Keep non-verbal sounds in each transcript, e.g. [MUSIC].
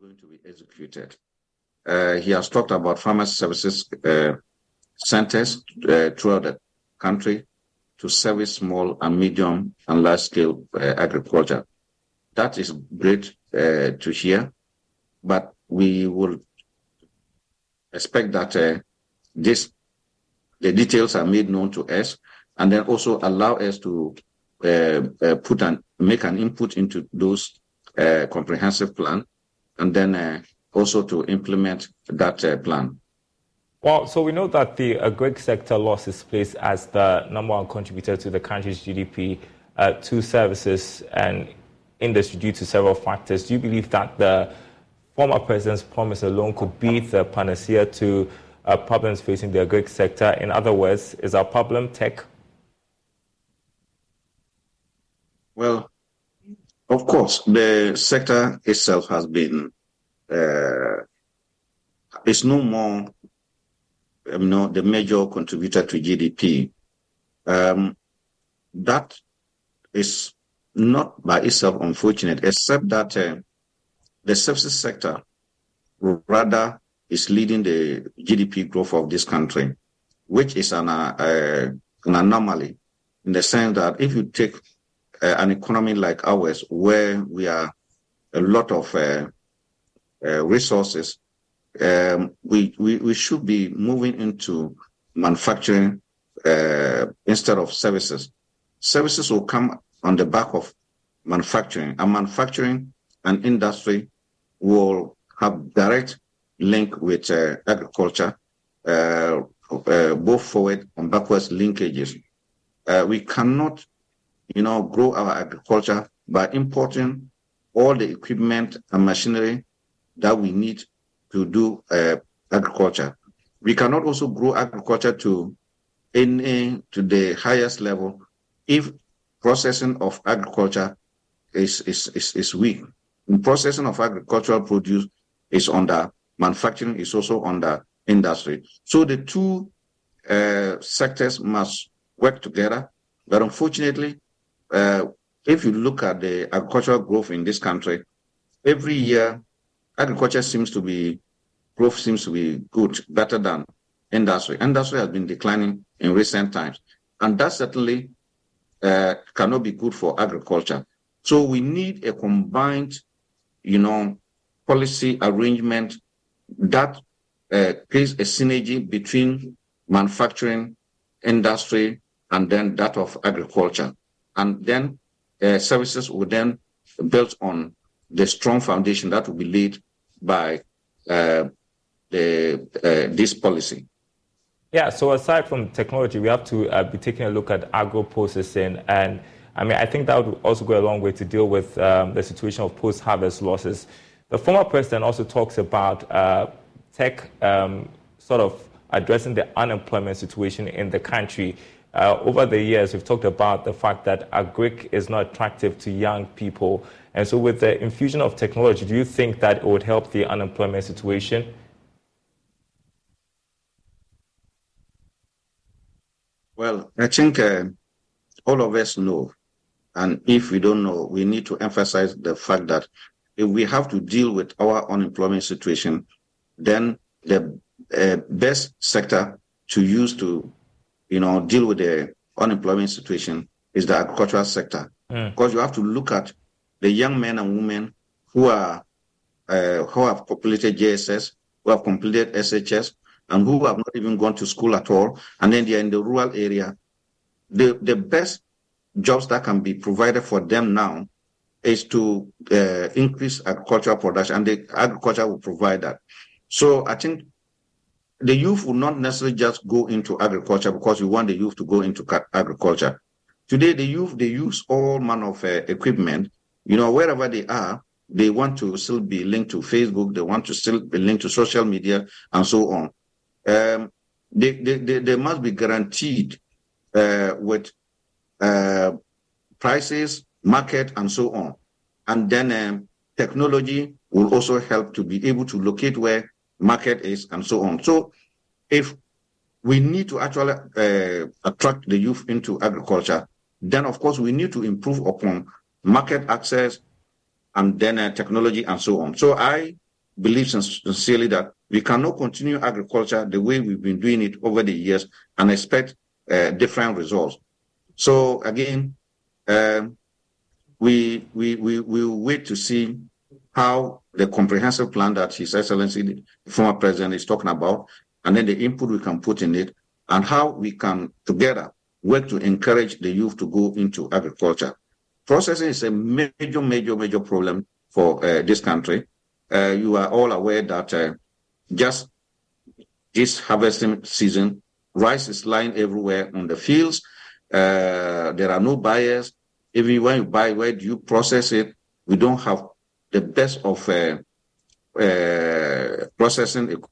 Going to be executed. Uh, he has talked about farmer services uh, centers uh, throughout the country to service small and medium and large scale uh, agriculture. That is great uh, to hear, but we will expect that uh, this the details are made known to us and then also allow us to put and make an input into those comprehensive plan and then also to implement that uh, plan? Well, so we know that the agri sector lost its place as the number one contributor to the country's GDP uh, to services and industry due to several factors. Do you believe that the former president's promise alone could be the panacea to uh, problems facing the agri sector? In other words, is our problem tech? Well, of course, the sector itself has been uh, is no more you know, the major contributor to GDP. Um, that is not by itself unfortunate, except that uh, the services sector rather is leading the GDP growth of this country, which is an, uh, an anomaly in the sense that if you take uh, an economy like ours, where we are a lot of uh, uh, resources, um, we, we, we should be moving into manufacturing uh, instead of services. Services will come on the back of manufacturing, and manufacturing and industry will have direct link with uh, agriculture, uh, both forward and backwards linkages. We cannot, you know, grow our agriculture by importing all the equipment and machinery that we need to do uh, agriculture. We cannot also grow agriculture to any to the highest level if processing of agriculture is is is, is weak. In processing of agricultural produce is under manufacturing is also under industry. So the two uh, sectors must work together. But unfortunately, uh, if you look at the agricultural growth in this country, every year agriculture seems to be growth seems to be good, better than industry. Industry has been declining in recent times, and that certainly uh, cannot be good for agriculture. So we need a combined, you know, policy arrangement that uh, creates a synergy between manufacturing, industry, and then that of agriculture. And then uh, services will then built on the strong foundation that will be laid by uh, the, uh, this policy. Yeah, so aside from technology, we have to uh, be taking a look at agro processing. And I mean, I think that would also go a long way to deal with um, the situation of post harvest losses. The former president also talks about uh, tech um, sort of addressing the unemployment situation in the country. Uh, over the years, we've talked about the fact that agric is not attractive to young people. And so, with the infusion of technology, do you think that it would help the unemployment situation? Well, I think uh, all of us know. And if we don't know, we need to emphasize the fact that if we have to deal with our unemployment situation, then the uh, best sector to use to, you know, deal with the unemployment situation is the agricultural sector. Mm. Because you have to look at the young men and women who are uh, who have completed JSS, who have completed SHS, and who have not even gone to school at all, and then they're in the rural area. The the best jobs that can be provided for them now is to uh, increase agricultural production, and the agriculture will provide that. So I think the youth will not necessarily just go into agriculture because we want the youth to go into agriculture. Today, the youth they use all manner of uh, equipment you know, wherever they are, they want to still be linked to Facebook, they want to still be linked to social media, and so on. Um, they, they, they, they, must be guaranteed uh, with uh, prices, market, and so on. And then um, technology will also help to be able to locate where market is and so on. So if we need to actually uh, attract the youth into agriculture, then of course we need to improve upon market access, and then uh, technology and so on. So I believe sincerely that we cannot continue agriculture the way we've been doing it over the years and expect uh, different results. So again, um, we, we, we will wait to see how the comprehensive plan that His Excellency, the former president, is talking about, and then the input we can put in it, and how we can together work to encourage the youth to go into agriculture. Processing is a major, major, major problem for uh, this country. Uh, you are all aware that uh, just this harvesting season, rice is lying everywhere on the fields. Uh, there are no buyers. Even when you buy, where do you process it? We don't have the best of uh, uh, processing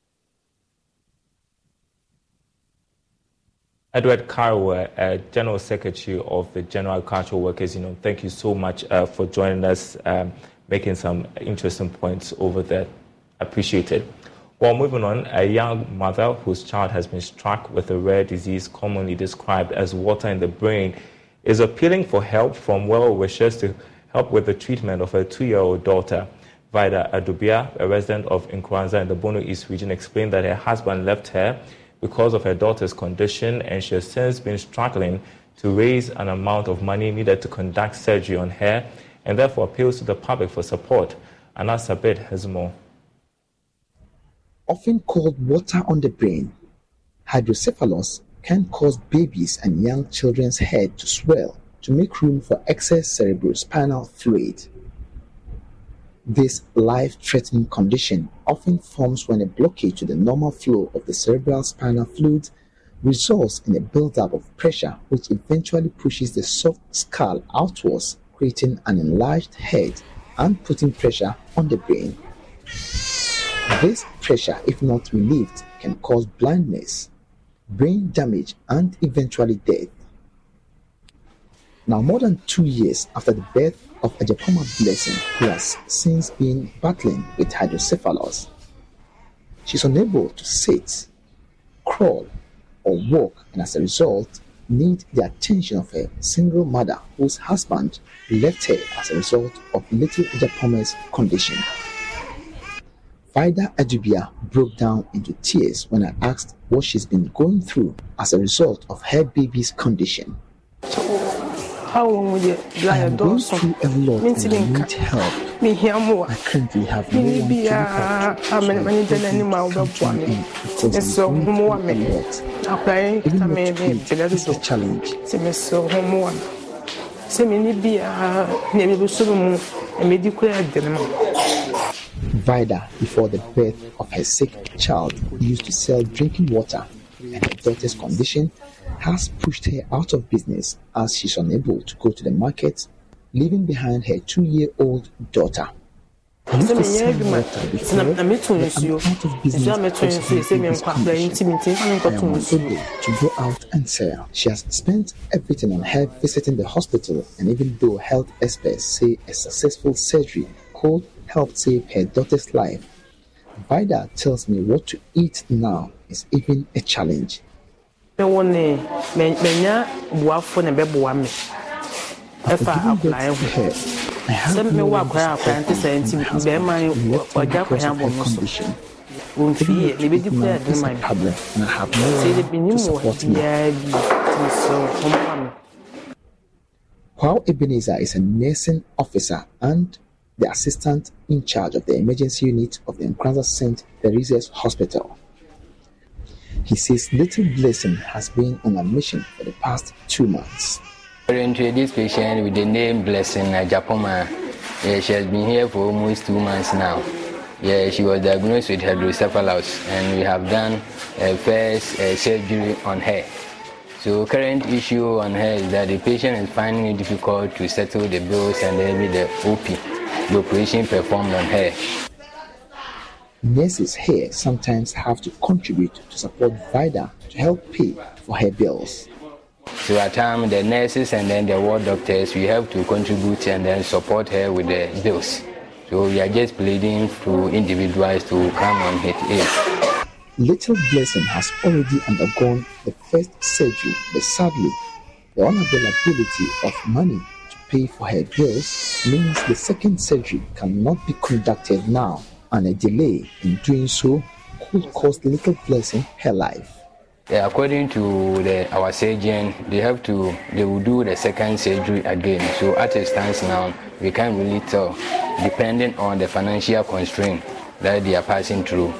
Edward Kareweh, uh, General Secretary of the General Agricultural Workers Union, thank you so much uh, for joining us, um, making some interesting points over there. Appreciated. Well, moving on, a young mother whose child has been struck with a rare disease commonly described as water in the brain is appealing for help from well wishers to help with the treatment of her two year old daughter. Vida Adubia, a resident of Nkoranza in the Bono East region, explained that her husband left her because of her daughter's condition, and she has since been struggling to raise an amount of money needed to conduct surgery on her, and therefore appeals to the public for support. Anas Sabit has more. Often called water on the brain, hydrocephalus can cause babies and young children's head to swell to make room for excess cerebrospinal fluid. This life-threatening condition often forms when a blockage to the normal flow of the cerebral spinal fluid results in a buildup of pressure which eventually pushes the soft skull outwards, creating an enlarged head and putting pressure on the brain. This pressure, if not relieved, can cause blindness, brain damage, and eventually death. Now, more than two years after the birth of Ajapoma Blessing, who has since been battling with hydrocephalus. She's unable to sit, crawl, or walk, and as a result, need the attention of a single mother whose husband left her as a result of little Ajapoma's condition. Vida Adubia broke down into tears when I asked what she's been going through as a result of her baby's condition. Will you lie a door? So, mentally need help. Me here more. I currently have no one to look up to. I'm an So I can't jump in because It's I'm going me. lot. Applying Even not me, to is a challenge. sɛ mesɛ ho mu a sɛ menni biaa nea mebɛsoro mu ɛmɛdi kora adene ma Vida, before the birth of her sick child, used to sell drinking water, and her daughter's condition has pushed her out of business as she's unable to go to the market, leaving behind her two year old daughter. Sɛ to menyɛ adwuma water nti before, na na meto nsuo I'm out of business nsuo a meto nsuo sɛ baby's nti condition. menti mfa I menkɔto am nsuo to go out and sell. She has spent everything on her visiting the hospital, and even though health experts say a successful surgery could help save her daughter's life, Vida tells me what to eat now is even a challenge. Mɛwɔ ne mɛ- mɛnya boafo na ɛbɛboa me. After ɛfa giving akwaraa birth ho. her, Sɛ mewɔ akwaraa akwaraa nte support me nti from my husband. bɛrima yi He left me ɔgya because akwaraa bɔ her so. condition. wɔmfie Even yɛ though na ɛbɛdi kora treatment ma a problem, and I have no sɛ one menim to wɔ support bi nti mesɛ wo me. While Ebenezer is a nursing officer and the assistant in charge of the emergency unit of the Nkranza St. Teresa's Hospital, he says Little Blessing has been on a mission for the past two months. Currently, this patient with the name Blessing Japoma, yeah, she has been here for almost two months now. Yeah, she was diagnosed with hydrocephalus, and we have done a first uh, surgery on her. So, current issue on her is that the patient is finding it difficult to settle the bills and with the OP, the operation performed on her. Nurses here sometimes have to contribute to support Vida to help pay for her bills. So at times the nurses and then the ward doctors we have to contribute and then support her with the bills. So we are just pleading to individuals to come on her aid. Little Blessing has already undergone the first surgery, but sadly, the unavailability of money to pay for her bills means the second surgery cannot be conducted now and a delay in doing so could cost little blessing her life. Yeah, according to the, our surgeon, they have to they will do the second surgery again. So at it stands now, we can't really tell, depending on the financial constraint that they are passing through.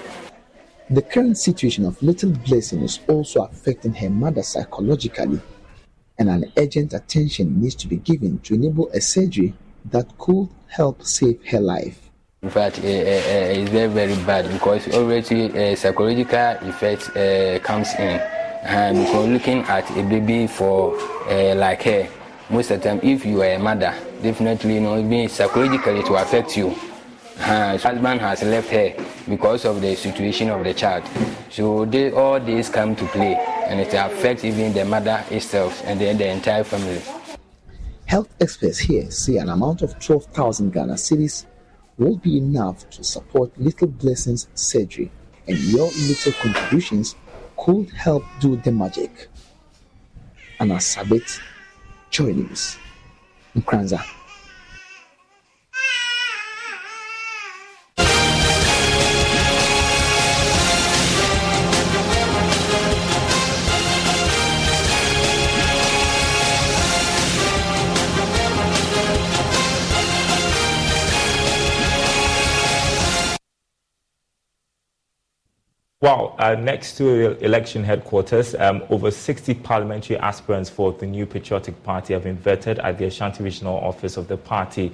The current situation of little blessing is also affecting her mother psychologically, and an urgent attention needs to be given to enable a surgery that could help save her life. In fact, uh, uh, it's very, very bad because already uh, psychological effect uh, comes in. And because looking at a baby for uh, like her, most of the time, if you are a mother, definitely, you know, being psychologically to affect you. Uh, husband has left her because of the situation of the child. So they, all these come to play, and it affects even the mother itself and then the entire family. Health experts here say an amount of 12,000 Ghana cedis will be enough to support Little Blessing's surgery, and your little contributions could help do the magic. Joy News, Nkranza. Wow, uh, next to election headquarters, um, over 60 parliamentary aspirants for the new Patriotic Party have been vetted at the Ashanti Regional Office of the party.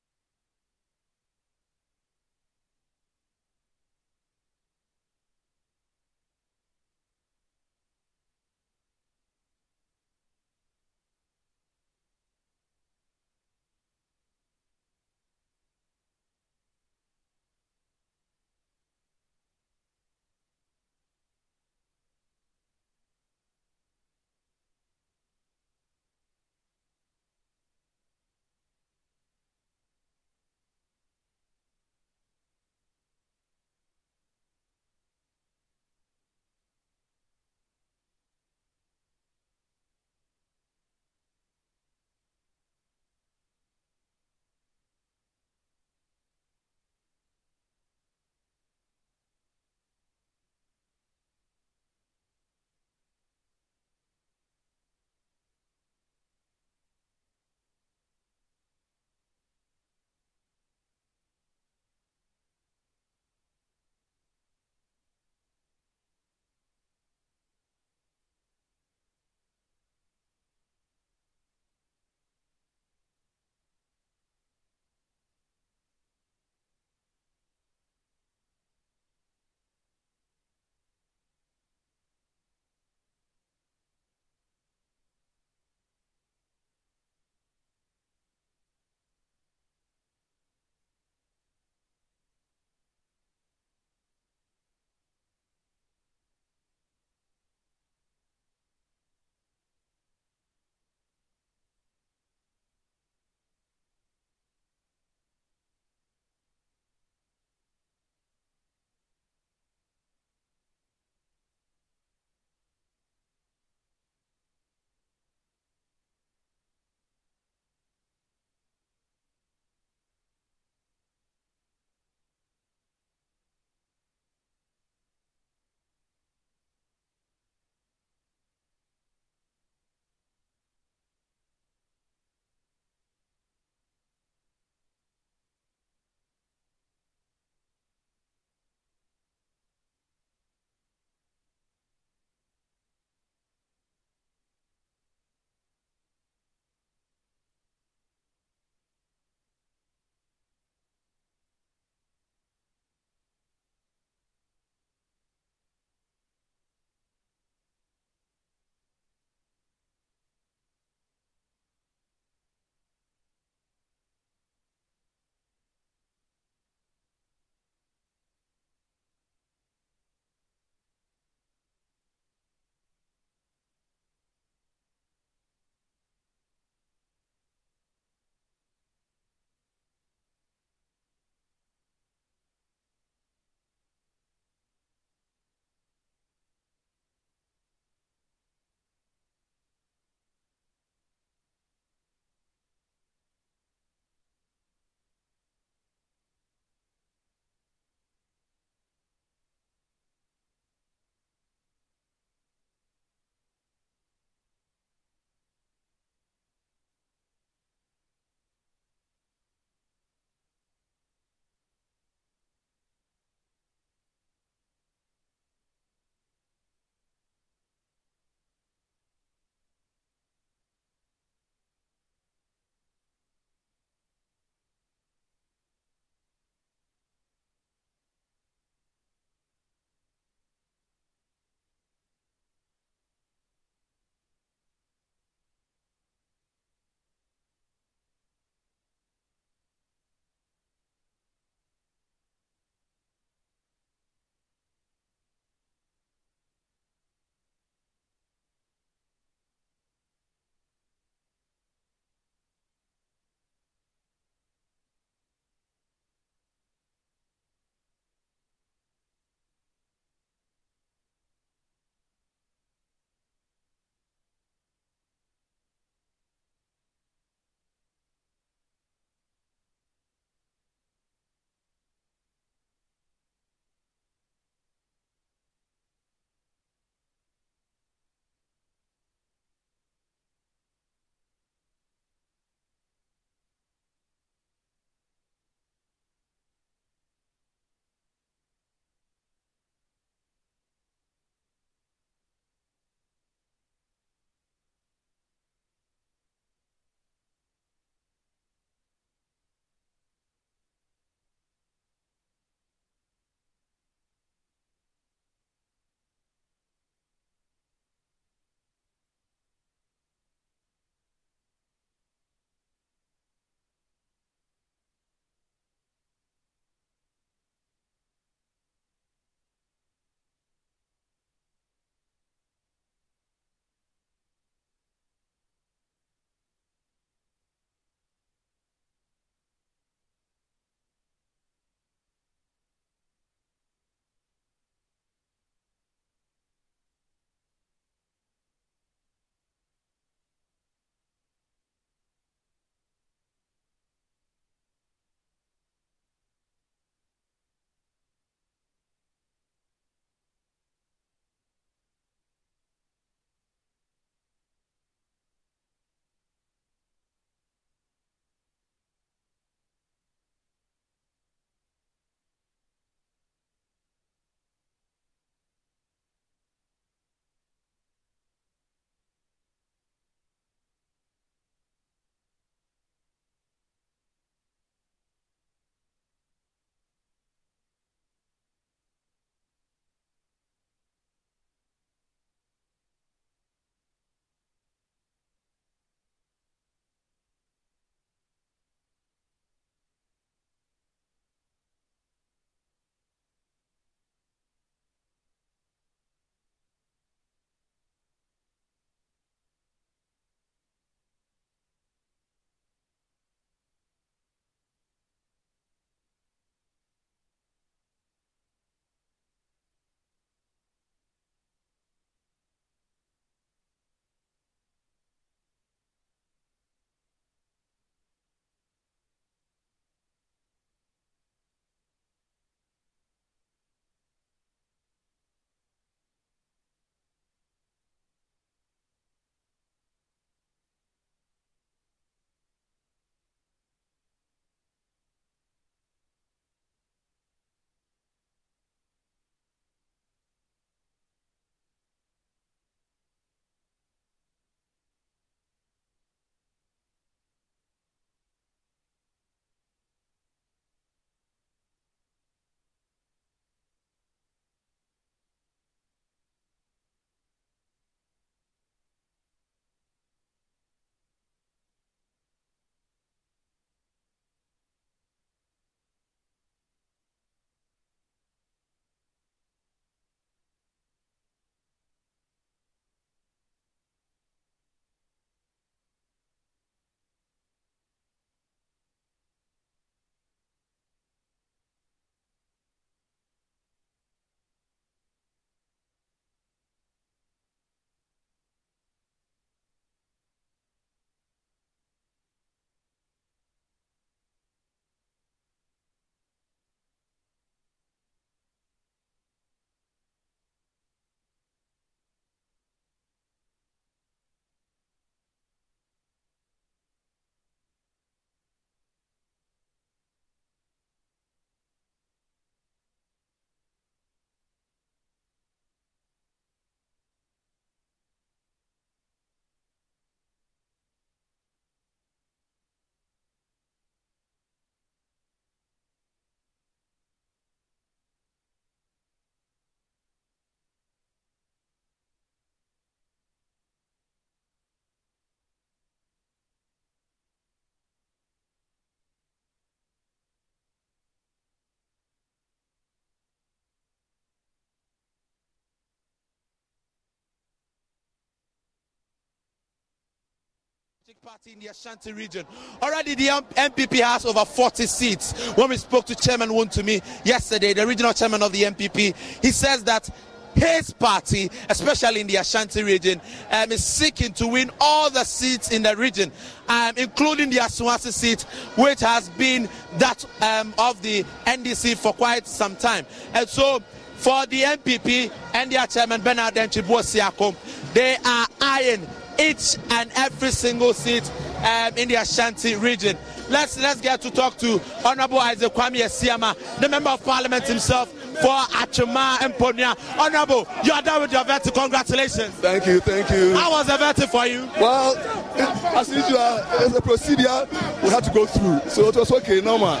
Party in the Ashanti region. Already the NPP has over 40 seats. When we spoke to Chairman Wontumi yesterday, the regional chairman of the NPP, he says that his party, especially in the Ashanti region, um, is seeking to win all the seats in the region, um, including the Asawase seat, which has been that um, of the NDC for quite some time. And so, for the NPP and their chairman Bernard Denchibo they are eyeing each and every single seat um, in the Ashanti region. Let's let's get to talk to Honorable Isaac Kwame Asiamah, the Member of Parliament himself for Atwima Mponua. Honorable, you are done with your verdict. Congratulations. Thank you, thank you. How was the for you? Well, it, as usual, it's a procedure we had to go through, so it was okay, normal.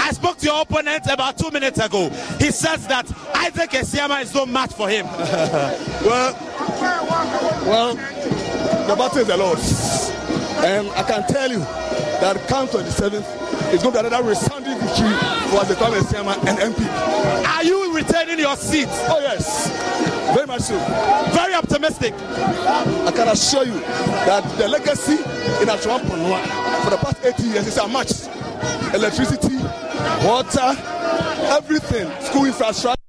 I spoke to your opponent about two minutes ago. He says that Isaac Asiamah is no match for him. [LAUGHS] well, well, the battle is a lot. And I can tell you that count 27th is going to be another resounding victory for the Kwame Asiamah and MP. Are you retaining your seat? Oh, yes. Very much so. Very optimistic. I can assure you that the legacy in Atwima Mponua for the past 80 years is unmatched. Electricity, water, everything, school infrastructure.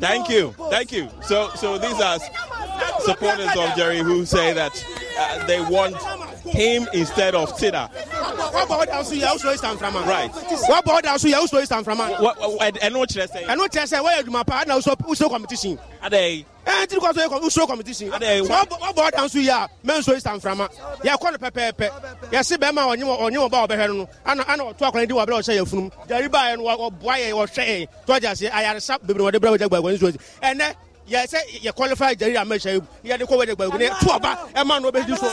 Thank you, thank you. So, so these are supporters of Jerry who say that uh, they want him instead of Tina. What about also you also stand from Right. What about also you also stand from What? what I know what you say. I know what say where you my partner also also competition. Are they? Eh, ti ko so also competition. Are they? What about also ya men so stand from. Ya ko no pepepe. Ya se be ma onye onye ba obehwe no. Ana ana oto akwa di wa bra o hye yafunum. Jari ba no oboa ye wo hwe. To ja se ayaresa bebre wo de bra wo jagba gwa nso. Ene yɛ sɛ yɛ qualify jari amɛhyɛ yi yɛ de kɔ wɛ de gba ne tu ɔba ɛma no bɛ di so.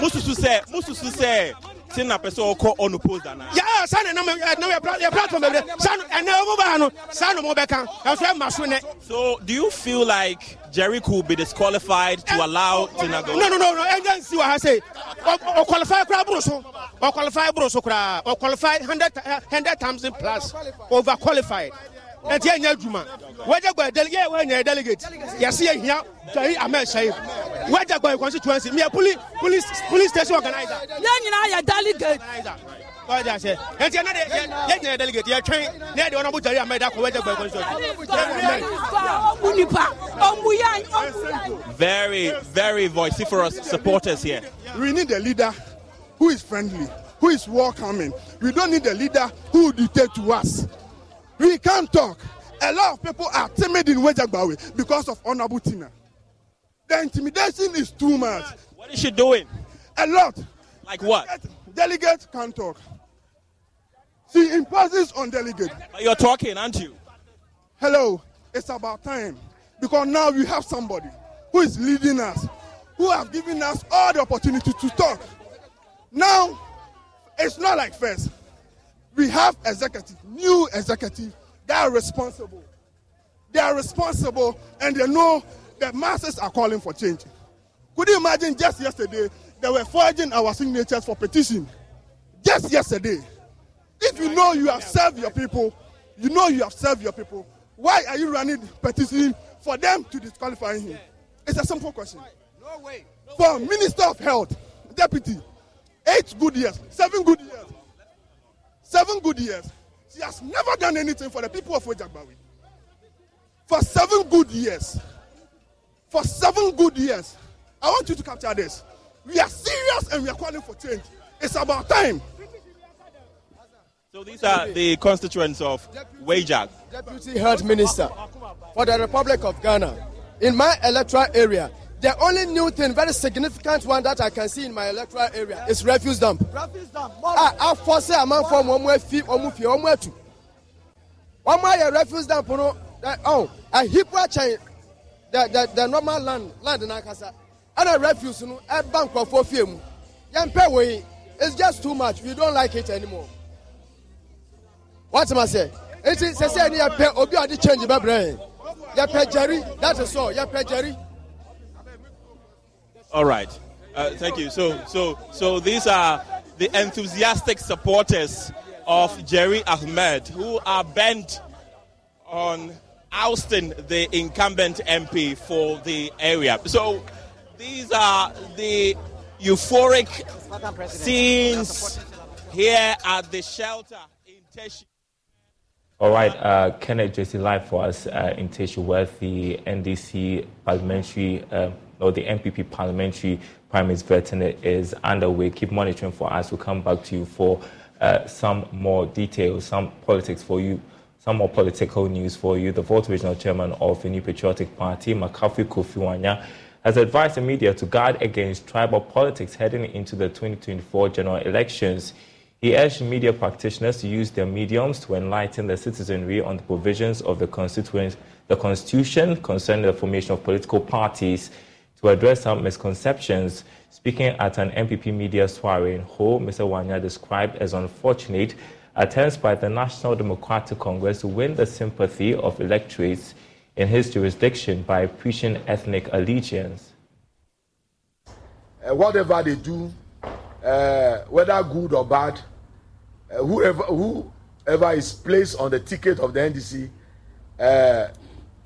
mo susu sɛ mo susu sɛ tina pɛ sɛ ɔkɔ ɔnopose ana. yaa sanni nam nam yɛ yɛ platform bɛ de sanni ɛnɛ ɔmu b'a no sanni mo bɛ kan ɛfɛ ɛma so nɛ. so do you feel like jerry could be disqualified to allow tina go. no no no no ɛnjɛ nsi wa ha se ɔ qualify kura buru so ɔ qualify buru so kura ɔ qualify hundred hundred times in plus over qualified ɛnti yɛ nyɛ adwuma wɛgya gba delegate yɛ wɛ nyɛ delegate yɛsi yɛ hia jɔyi amɛ sɛyi wɛgya gba constituency miɛ police police police station organizer. yɛn nyinaa yɛ delegate. kɔjá sɛ ɛnti yɛn de yɛ nyɛ delegate yɛ twɛn ne yɛ de wɔn abu jɔyi amɛ da kɔ wɛgya gba constituency. very very vociferous supporters here. We need a leader who is friendly, who is welcoming. We don't need a leader who dictate to us. We can't talk. A lot of people are timid in Weija-Gbawe because of Honorable Tina. The intimidation is too much. What is she doing? A lot. Like what? Delegate can't talk. She imposes on delegate. But you're talking, aren't you? Hello, it's about time because now we have somebody who is leading us, who have given us all the opportunity to talk. Now, it's not like first. We have executive, new executive, They are responsible. They are responsible and they know that masses are calling for change. Could you imagine just yesterday they were forging our signatures for petition? Just yesterday. If you know you have served your people, you know you have served your people, why are you running petition for them to disqualify him? It's a simple question. No way. For Minister of Health, Deputy, eight good years, seven good years, seven good years. She has never done anything for the people of Weija-Gbawe. For seven good years. For seven good years. I want you to capture this. We are serious and we are calling for change. It's about time. So these are the constituents of Wajak. Deputy Health Minister for the Republic of Ghana. In my electoral area, the only new thing, very significant one that I can see in my electoral area is refuse dump. Refuse dump. Ah, I force a man from one way fee, one fee, one way two. One more refuse dump. Oh, a hip chain, the, the, the normal land, land in Akasa. And a refuse, no, a bank for four film. It's just too much. We don't like it anymore. What am I saying? It is a say, you pay, obi, I change the brain. You pay Jerry, that is all. You pay Jerry. All right. Uh, thank you. So, so, so these are the enthusiastic supporters of Jerry Ahmed who are bent on ousting the incumbent MP for the area. So, these are the euphoric scenes here at the shelter in Teshi. All right, uh, Kenneth Jesse live for us uh, in Teshi, where the NDC parliamentary uh, or the NPP parliamentary primary voting is underway. Keep monitoring for us. We'll come back to you for uh, some more details, some politics for you, some more political news for you. The Volta Regional Chairman of the New Patriotic Party, Makafui Kofi Woanyah, has advised the media to guard against tribal politics heading into the 2024 general elections. He urged media practitioners to use their mediums to enlighten the citizenry on the provisions of the, the Constitution concerning the formation of political parties to address some misconceptions. Speaking at an NPP media soiree in Ho, Mr. Woanyah described as unfortunate attempts by the National Democratic Congress to win the sympathy of electorates in his jurisdiction by preaching ethnic allegiance. Uh, whatever they do, uh, whether good or bad, uh, whoever whoever is placed on the ticket of the NDC, uh,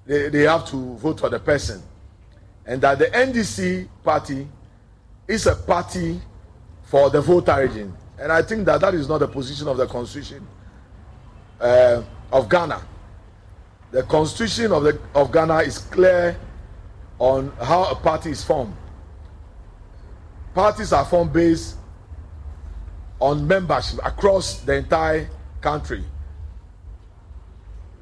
they, they have to vote for the person. And that the NDC party is a party for the voter. And I think that that is not the position of the constitution uh, of Ghana. The constitution of, the, of Ghana is clear on how a party is formed. Parties are formed based on membership across the entire country.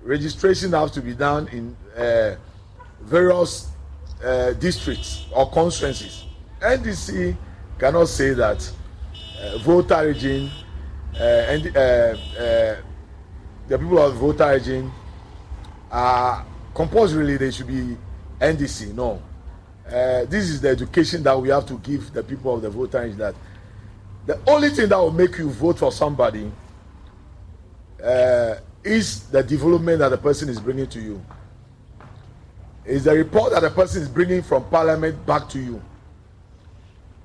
Registration has to be done in uh, various uh, districts or constituencies. NDC cannot say that uh, Volta region uh, and uh, uh, the people of Volta region are compulsorily they should be NDC. No, uh, this is the education that we have to give the people of the Volta region that the only thing that will make you vote for somebody uh, is the development that the person is bringing to you. Is the report that the person is bringing from parliament back to you.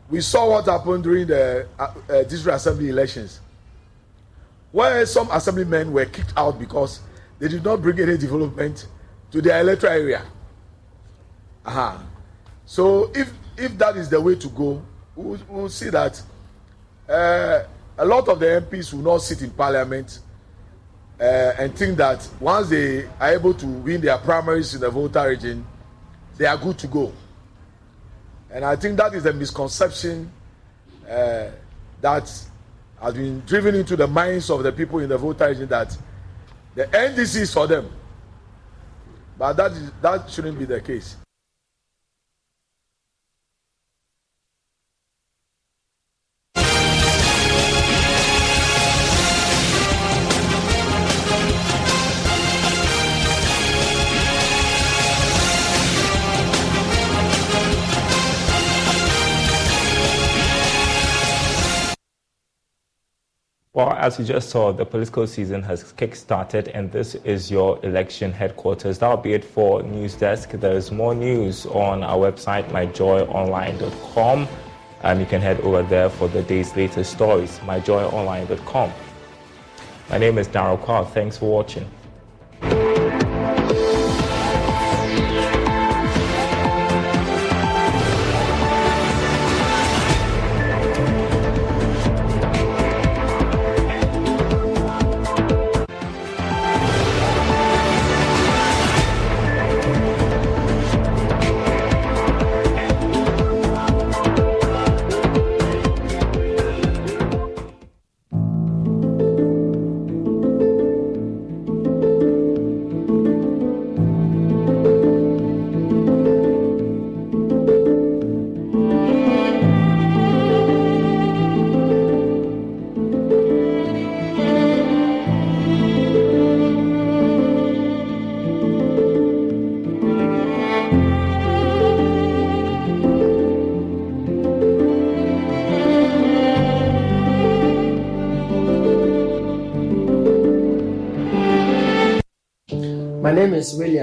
We saw what happened during the uh, uh, district assembly elections, where some assemblymen were kicked out because they did not bring any development to their electoral area. Uh-huh. So if if that is the way to go, we'll, we'll see that uh, a lot of the MPs will not sit in parliament uh, and think that once they are able to win their primaries in the Volta region, they are good to go. And I think that is a misconception uh, that has been driven into the minds of the people in the Volta region that the NDC is for them. But that, is, that shouldn't be the case. Well, as you just saw, the political season has kick-started, and this is your election headquarters. That'll be it for News Desk. There's more news on our website, myjoyonline.com. Um, you can head over there for the day's latest stories, myjoyonline.com. My name is Daryl Carr. Thanks for watching.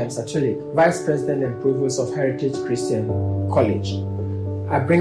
Satulik, Vice President and Provost of Heritage Christian College. I bring